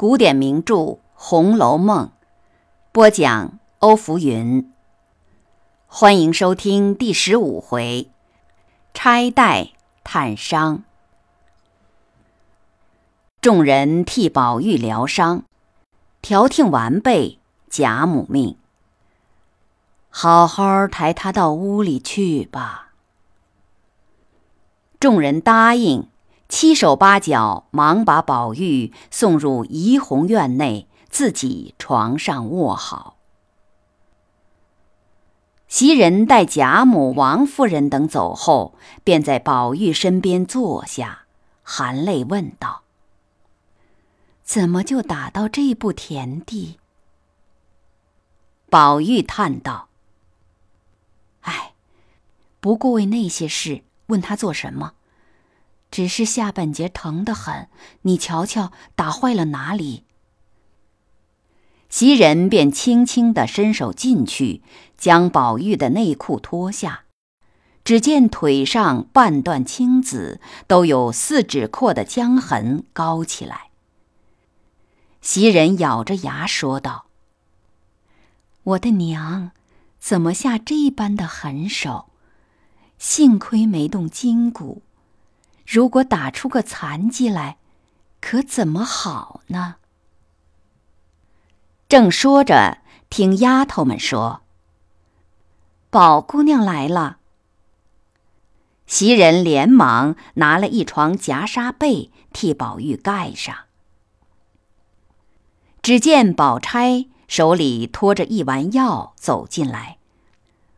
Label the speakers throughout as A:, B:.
A: 古典名著《红楼梦》，播讲欧福云。欢迎收听第十五回：钗黛探伤。众人替宝玉疗伤，调听完备，贾母命：好好抬他到屋里去吧。众人答应。七手八脚忙把宝玉送入怡红院内，自己床上卧好。袭人待贾母、王夫人等走后，便在宝玉身边坐下，含泪问道：“怎么就打到这步田地？”宝玉叹道：“哎，不过为那些事，问他做什么？”只是下半截疼得很，你瞧瞧，打坏了哪里？袭人便轻轻地伸手进去，将宝玉的内裤脱下，只见腿上半段青紫，都有四指阔的浆痕高起来。袭人咬着牙说道：“我的娘，怎么下这般的狠手？幸亏没动筋骨。”如果打出个残疾来，可怎么好呢？正说着，听丫头们说：“宝姑娘来了。”袭人连忙拿了一床夹纱被替宝玉盖上。只见宝钗手里托着一丸药走进来，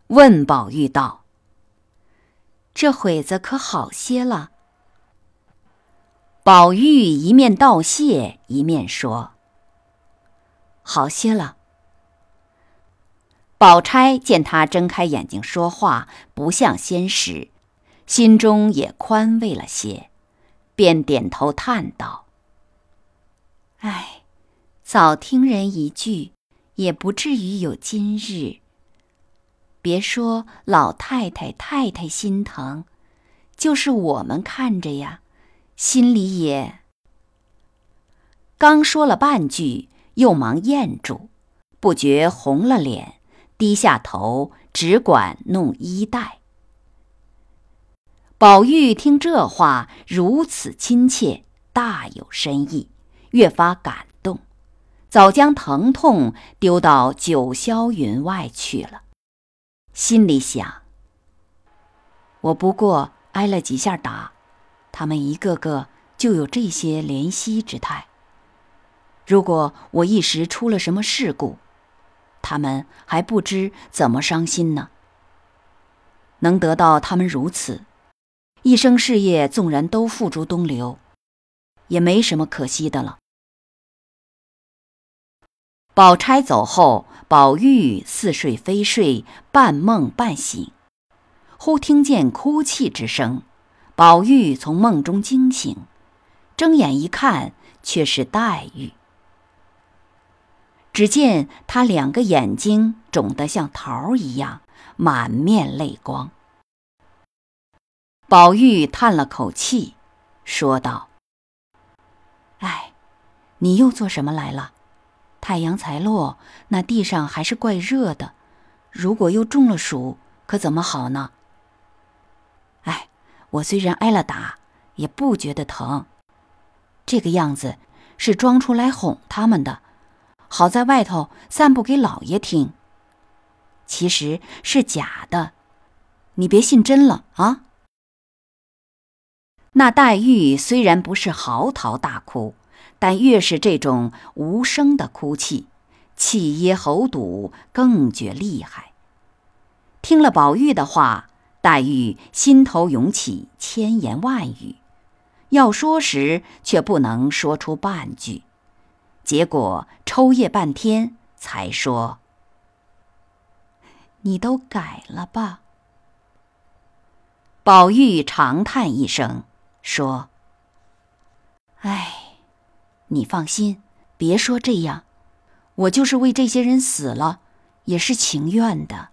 A: 问宝玉道：“这会子可好些了？”宝玉一面道谢，一面说：“好些了。”宝钗见他睁开眼睛说话，不像先时，心中也宽慰了些，便点头叹道：“哎，早听人一句，也不至于有今日。别说老太太、太太心疼，就是我们看着呀。”心里也刚说了半句，又忙咽住，不觉红了脸，低下头，只管弄衣带。宝玉听这话如此亲切，大有深意，越发感动，早将疼痛丢到九霄云外去了，心里想：我不过挨了几下打。他们一个个就有这些怜惜之态。如果我一时出了什么事故，他们还不知怎么伤心呢。能得到他们如此，一生事业纵然都付诸东流，也没什么可惜的了。宝钗走后，宝玉似睡非睡，半梦半醒，忽听见哭泣之声。宝玉从梦中惊醒，睁眼一看，却是黛玉。只见她两个眼睛肿得像桃儿一样，满面泪光。宝玉叹了口气，说道：“哎，你又做什么来了？太阳才落，那地上还是怪热的。如果又中了暑，可怎么好呢？”哎我虽然挨了打，也不觉得疼。这个样子是装出来哄他们的，好在外头散布给老爷听。其实是假的，你别信真了啊！那黛玉虽然不是嚎啕大哭，但越是这种无声的哭泣，气噎喉堵，更觉厉害。听了宝玉的话。黛玉心头涌起千言万语，要说时却不能说出半句，结果抽噎半天才说：“你都改了吧。”宝玉长叹一声，说：“哎，你放心，别说这样，我就是为这些人死了，也是情愿的。”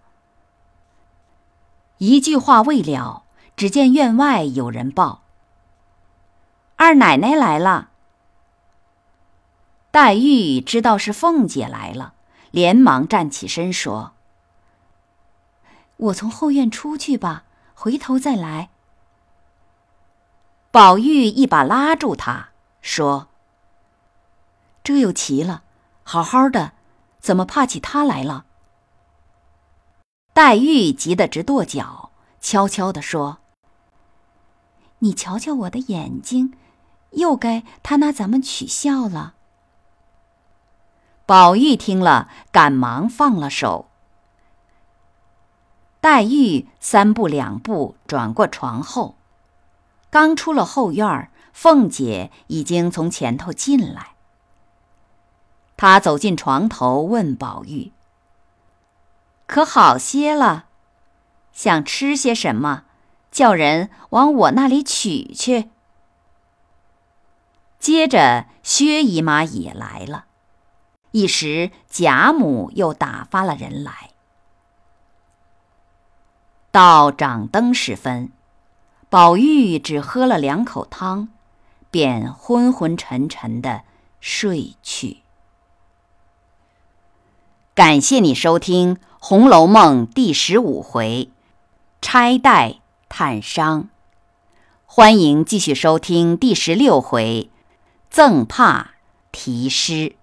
A: 一句话未了，只见院外有人报：“二奶奶来了。”黛玉知道是凤姐来了，连忙站起身说：“我从后院出去吧，回头再来。”宝玉一把拉住她，说：“这又奇了，好好的，怎么怕起他来了？”黛玉急得直跺脚，悄悄地说：“你瞧瞧我的眼睛，又该他拿咱们取笑了。”宝玉听了，赶忙放了手。黛玉三步两步转过床后，刚出了后院，凤姐已经从前头进来。她走进床头，问宝玉：“可好些了？想吃些什么？叫人往我那里取去。”接着，薛姨妈也来了。一时，贾母又打发了人来。到掌灯时分，宝玉只喝了两口汤，便昏昏沉沉的睡去。感谢你收听《红楼梦》第十五回“钗黛探伤”，欢迎继续收听第十六回“赠帕题诗”。